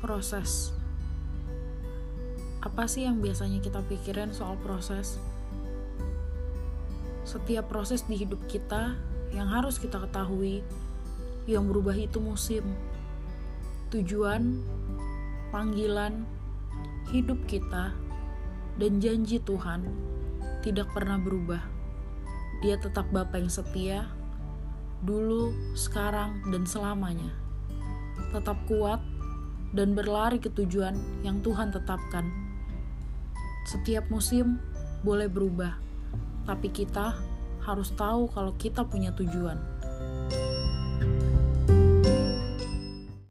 proses. Apa sih yang biasanya kita pikirin soal proses? Setiap proses di hidup kita yang harus kita ketahui, yang berubah itu musim, tujuan, panggilan, hidup kita, dan janji Tuhan tidak pernah berubah. Dia tetap Bapa yang setia, dulu, sekarang, dan selamanya. Tetap kuat dan berlari ke tujuan yang Tuhan tetapkan. Setiap musim boleh berubah, tapi kita harus tahu kalau kita punya tujuan.